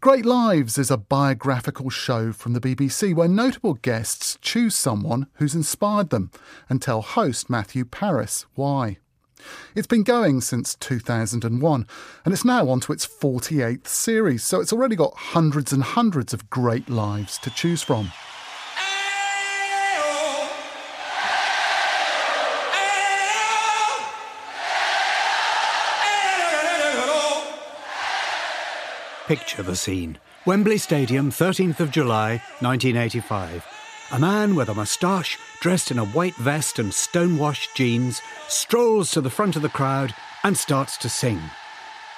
Great Lives is a biographical show from the BBC where notable guests choose someone who's inspired them and tell host Matthew Parris why. It's been going since 2001 and it's now on to its 48th series, so it's already got hundreds and hundreds of great lives to choose from. Picture the scene. Wembley Stadium, 13th of July, 1985. A man with a moustache, dressed in a white vest and stonewashed jeans, strolls to the front of the crowd and starts to sing.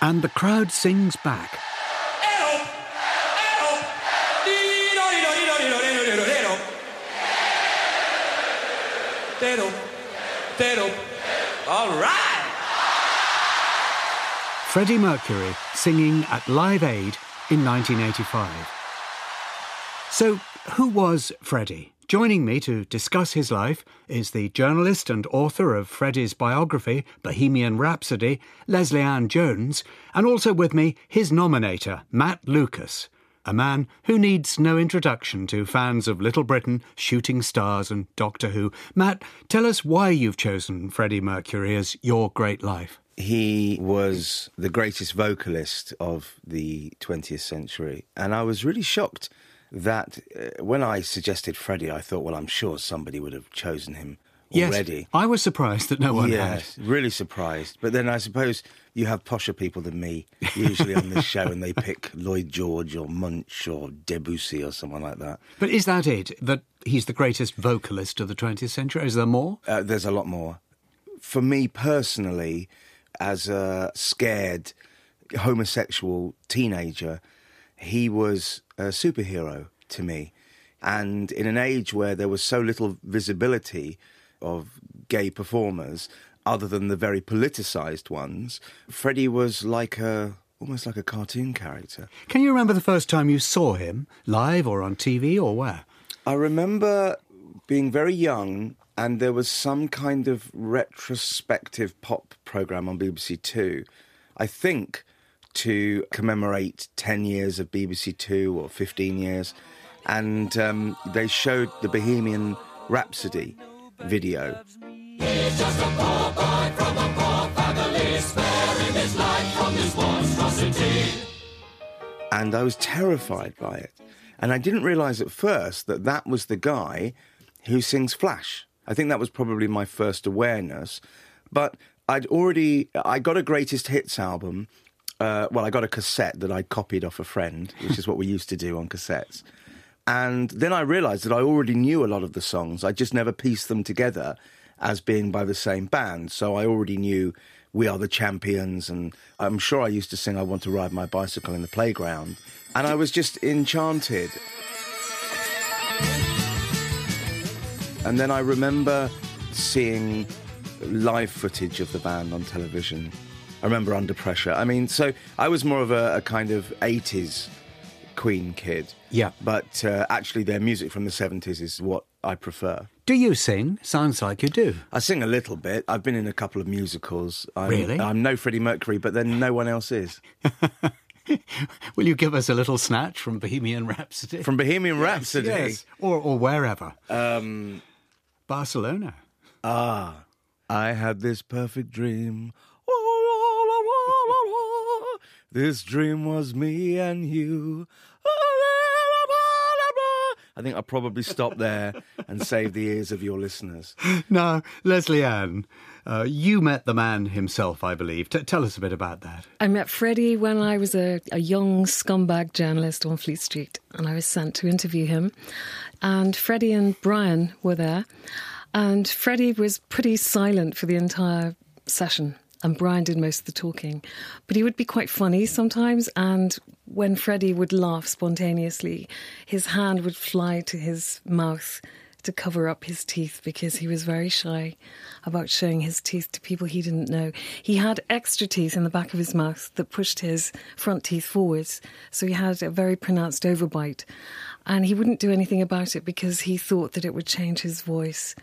And the crowd sings back. All right. Freddie Mercury singing at Live Aid in 1985. So, who was Freddie? Joining me to discuss his life is the journalist and author of Freddie's biography, Bohemian Rhapsody, Lesley-Anne Jones, and also with me, his nominator, Matt Lucas, a man who needs no introduction to fans of Little Britain, Shooting Stars, and Doctor Who. Matt, tell us why you've chosen Freddie Mercury as your great life. He was the greatest vocalist of the 20th century. And I was really shocked that uh, when I suggested Freddie, I thought, well, I'm sure somebody would have chosen him already. Yes, I was surprised that no one had. Really surprised. But then I suppose you have posher people than me usually on this show, and they pick Lloyd George or Munch or Debussy or someone like that. But is that it? That he's the greatest vocalist of the 20th century? Is there more? Uh, there's a lot more. For me personally, as a scared homosexual teenager, he was a superhero to me. And in an age where there was so little visibility of gay performers, other than the very politicized ones, Freddie was like a almost like a cartoon character. Can you remember the first time you saw him, live or on TV or where? I remember being very young, and there was some kind of retrospective pop program on BBC Two. I think to commemorate 10 years of BBC Two or 15 years. And um, they showed the Bohemian Rhapsody video. And I was terrified by it. And I didn't realize at first that that was the guy who sings Flash. I think that was probably my first awareness. But I'd already, I got a greatest hits album. Uh, well, I got a cassette that I copied off a friend, which is what we used to do on cassettes. And then I realized that I already knew a lot of the songs. I just never pieced them together as being by the same band. So I already knew We Are the Champions. And I'm sure I used to sing I Want to Ride My Bicycle in the Playground. And I was just enchanted. And then I remember seeing live footage of the band on television. I remember Under Pressure. I mean, so I was more of a, a kind of 80s Queen kid. Yeah. But uh, actually, their music from the 70s is what I prefer. Do you sing? Sounds like you do. I sing a little bit. I've been in a couple of musicals. I'm, Really? I'm no Freddie Mercury, but then no one else is. Will you give us a little snatch from Bohemian Rhapsody? From Bohemian Rhapsody. Yes, or, or wherever. Um, Barcelona. ah, I had this perfect dream. This dream was me and you. I think I'll probably stop there and save the ears of your listeners. Now, Lesley-Anne, uh, you met the man himself, I believe. T- tell us a bit about that. I met Freddie when I was a, a young scumbag journalist on Fleet Street, and I was sent to interview him. And Freddie and Brian were there, and Freddie was pretty silent for the entire session and Brian did most of the talking. But he would be quite funny sometimes, and when Freddie would laugh spontaneously, his hand would fly to his mouth to cover up his teeth because he was very shy about showing his teeth to people he didn't know. He had extra teeth in the back of his mouth that pushed his front teeth forwards, so he had a very pronounced overbite. And he wouldn't do anything about it because he thought that it would change his voice.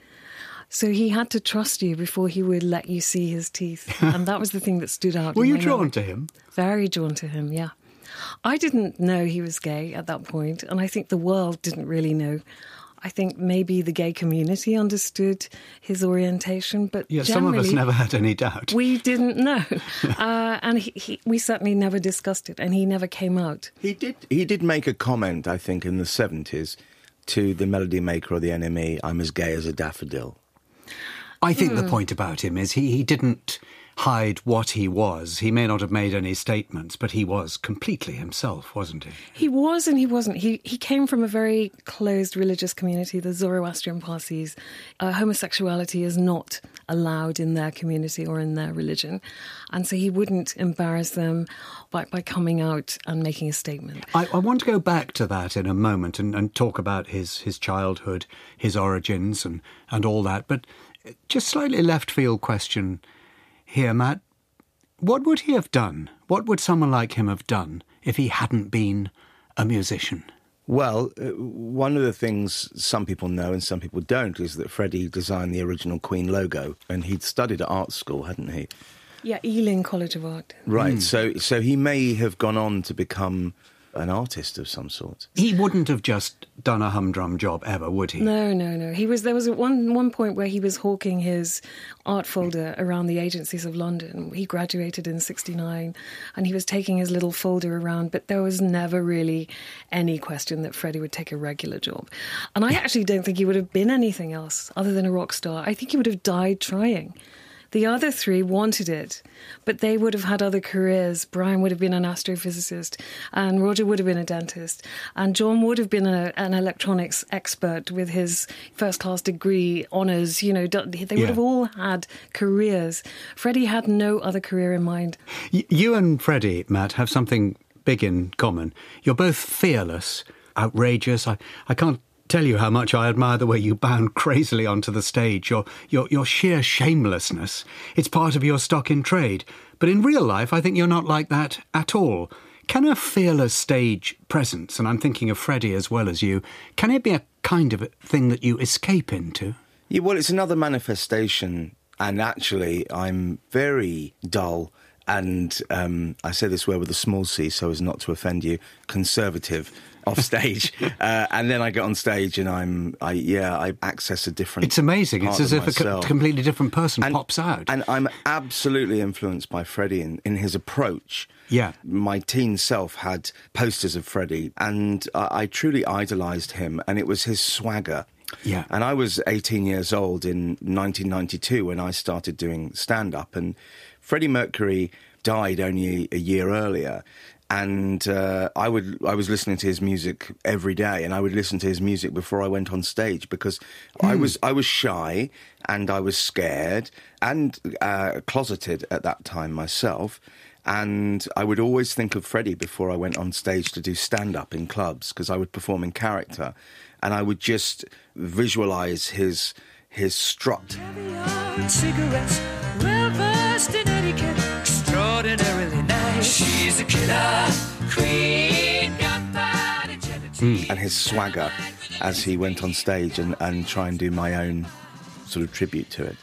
So he had to trust you before he would let you see his teeth. and that was the thing that stood out. Were you drawn memory. to him? Very drawn to him, yeah. I didn't know he was gay at that point, and I think the world didn't really know. I think maybe the gay community understood his orientation, but Yeah, some of us never had any doubt. We didn't know, uh, and he, he, we certainly never discussed it, and he never came out. He did. He did make a comment, I think, in the seventies to the melody maker or the NME. I'm as gay as a daffodil. I think Hmm. the point about him is he, he didn't hide what he was. He may not have made any statements, but he was completely himself, wasn't he? He was and he wasn't. He he came from a very closed religious community, the Zoroastrian Parsis. Uh, homosexuality is not allowed in their community or in their religion, and so he wouldn't embarrass them by, by coming out and making a statement. I, I want to go back to that in a moment and, and talk about his, his childhood, his origins, and, and all that. But just slightly left field question here, Matt. What would he have done? What would someone like him have done if he hadn't been a musician? Well, uh, one of the things some people know and some people don't is that Freddie designed the original Queen logo, and he'd studied at art school, hadn't he? Yeah, Ealing College of Art. Right. So, so he may have gone on to become an artist of some sort. He wouldn't have just done a humdrum job ever, would he? No, no, no. He was there was at one one point where he was hawking his art folder around the agencies of London. He graduated in '69, and he was taking his little folder around. But there was never really any question that Freddie would take a regular job. And I actually don't think he would have been anything else other than a rock star. I think he would have died trying. The other three wanted it, but they would have had other careers. Brian would have been an astrophysicist, and Roger would have been a dentist, and John would have been a, an electronics expert with his first class degree honours. You know, they would Yeah. have all had careers. Freddie had no other career in mind. You and Freddie, Matt, have something big in common. You're both fearless, outrageous. I, I can't tell you how much I admire the way you bound crazily onto the stage. Your, your, your sheer shamelessness. It's part of your stock in trade. But in real life, I think you're not like that at all. Can a fearless stage presence, and I'm thinking of Freddie as well as you, can it be a kind of thing that you escape into? Yeah, well, it's another manifestation, and actually, I'm very dull. And um, I say this word with a small c so as not to offend you, conservative off stage. uh, and then I get on stage and I'm, I yeah, I access a different. It's amazing. It's as if a co- completely different person And- pops out. And I'm absolutely influenced by Freddie in, in his approach. Yeah. My teen self had posters of Freddie, and I, I truly idolised him, and it was his swagger. Yeah. And I was 18 years old in 1992 when I started doing stand up, and Freddie Mercury died only a year earlier. And uh, I would I was listening to his music every day, and I would listen to his music before I went on stage because I was I was shy and I was scared and uh, closeted at that time myself. And I would always think of Freddie before I went on stage to do stand up in clubs because I would perform in character, and I would just visualize his his strut. She's a killer queen, gunpowder hmm, and his swagger as he went on stage and, and try and do my own sort of tribute to it.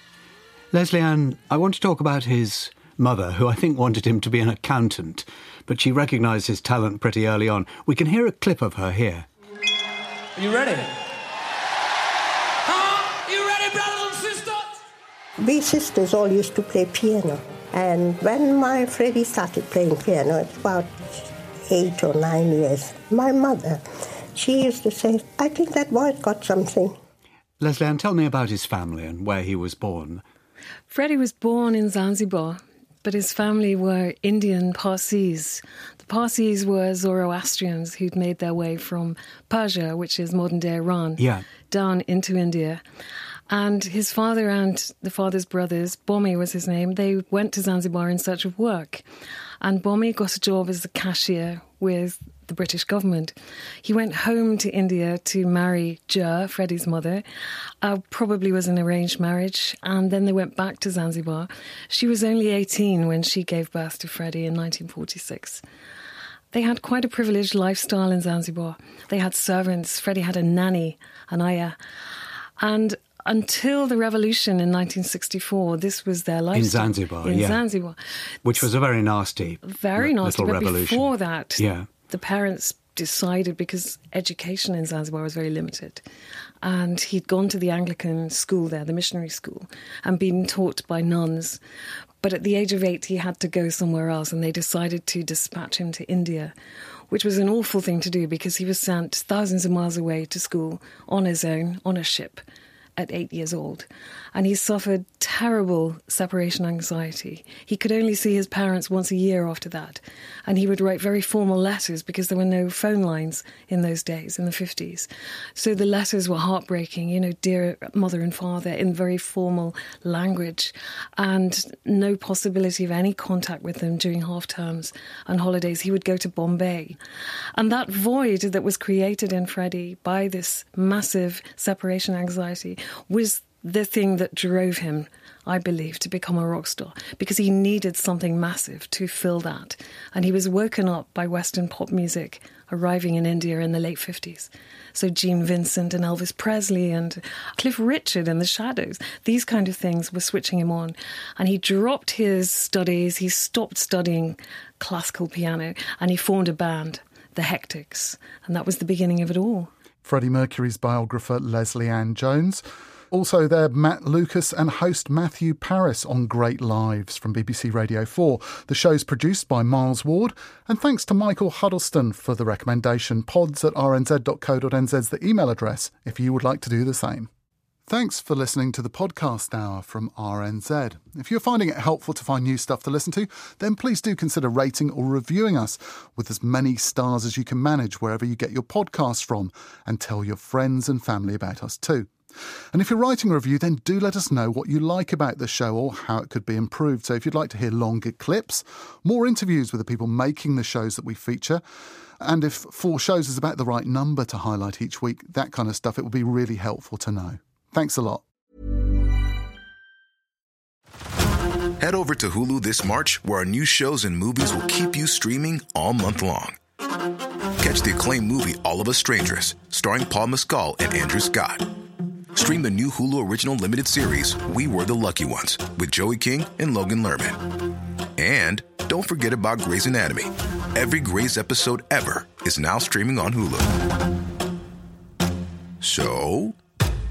Lesley-Anne, I want to talk about his mother, who I think wanted him to be an accountant, but she recognised his talent pretty early on. We can hear a clip of her here. Are you ready? Huh? You ready, brothers and sisters? We sisters all used to play piano. And when my Freddie started playing piano, it's about eight or nine years, my mother She used to say, I think that boy's got something. Lesley-Anne, tell me about his family and where he was born. Freddie was born in Zanzibar, but his family were Indian Parsis. The Parsis were Zoroastrians who'd made their way from Persia, which is modern day Iran, Yeah. down into India. And his father and the father's brothers, Bomi was his name, they went to Zanzibar in search of work. And Bomi got a job as a cashier with the British government. He went home to India to marry Jer, Freddie's mother. Uh, probably was an arranged marriage. And then they went back to Zanzibar. She was only 18 when she gave birth to Freddie in 1946. They had quite a privileged lifestyle in Zanzibar. They had servants. Freddie had a nanny, Anaya. And until the revolution in 1964, this was their lifestyle. Zanzibar, In yeah. Zanzibar. Which was a very nasty, Very nasty. little revolution. before that, Yeah. the parents decided because education in Zanzibar was very limited. And he'd gone to the Anglican school there, the missionary school, and been taught by nuns. But at the age of eight, he had to go somewhere else, and they decided to dispatch him to India, which was an awful thing to do because he was sent thousands of miles away to school on his own, on a ship at eight years old. And he suffered terrible separation anxiety. He could only see his parents once a year after that. And he would write very formal letters because there were no phone lines in those days, in the 50s. So the letters were heartbreaking, you know, dear mother and father, in very formal language. And no possibility of any contact with them during half terms and holidays. He would go to Bombay. And that void that was created in Freddie by this massive separation anxiety was the thing that drove him, I believe, to become a rock star because he needed something massive to fill that. And he was woken up by Western pop music arriving in India in the late 50s. So Gene Vincent and Elvis Presley and Cliff Richard and the Shadows, these kind of things were switching him on. And he dropped his studies, he stopped studying classical piano, and he formed a band, the Hectics. And that was the beginning of it all. Freddie Mercury's biographer Lesley-Anne Jones. Also, there, Matt Lucas and host Matthew Parris on Great Lives from BBC Radio 4. The show's produced by Miles Ward, and thanks to Michael Huddleston for the recommendation. Pods at rnz.co.nz is the email address if you would like to do the same. Thanks for listening to the podcast hour from RNZ. If you're finding it helpful to find new stuff to listen to, then please do consider rating or reviewing us with as many stars as you can manage wherever you get your podcasts from, and tell your friends and family about us too. And if you're writing a review, then do let us know what you like about the show or how it could be improved. So if you'd like to hear longer clips, more interviews with the people making the shows that we feature, and if four shows is about the right number to highlight each week, that kind of stuff, it would be really helpful to know. Thanks a lot. Head over to Hulu this March, where our new shows and movies will keep you streaming all month long. Catch the acclaimed movie All of Us Strangers, starring Paul Mescal and Andrew Scott. Stream the new Hulu original limited series We Were the Lucky Ones with Joey King and Logan Lerman. And don't forget about Grey's Anatomy. Every Grey's episode ever is now streaming on Hulu. So,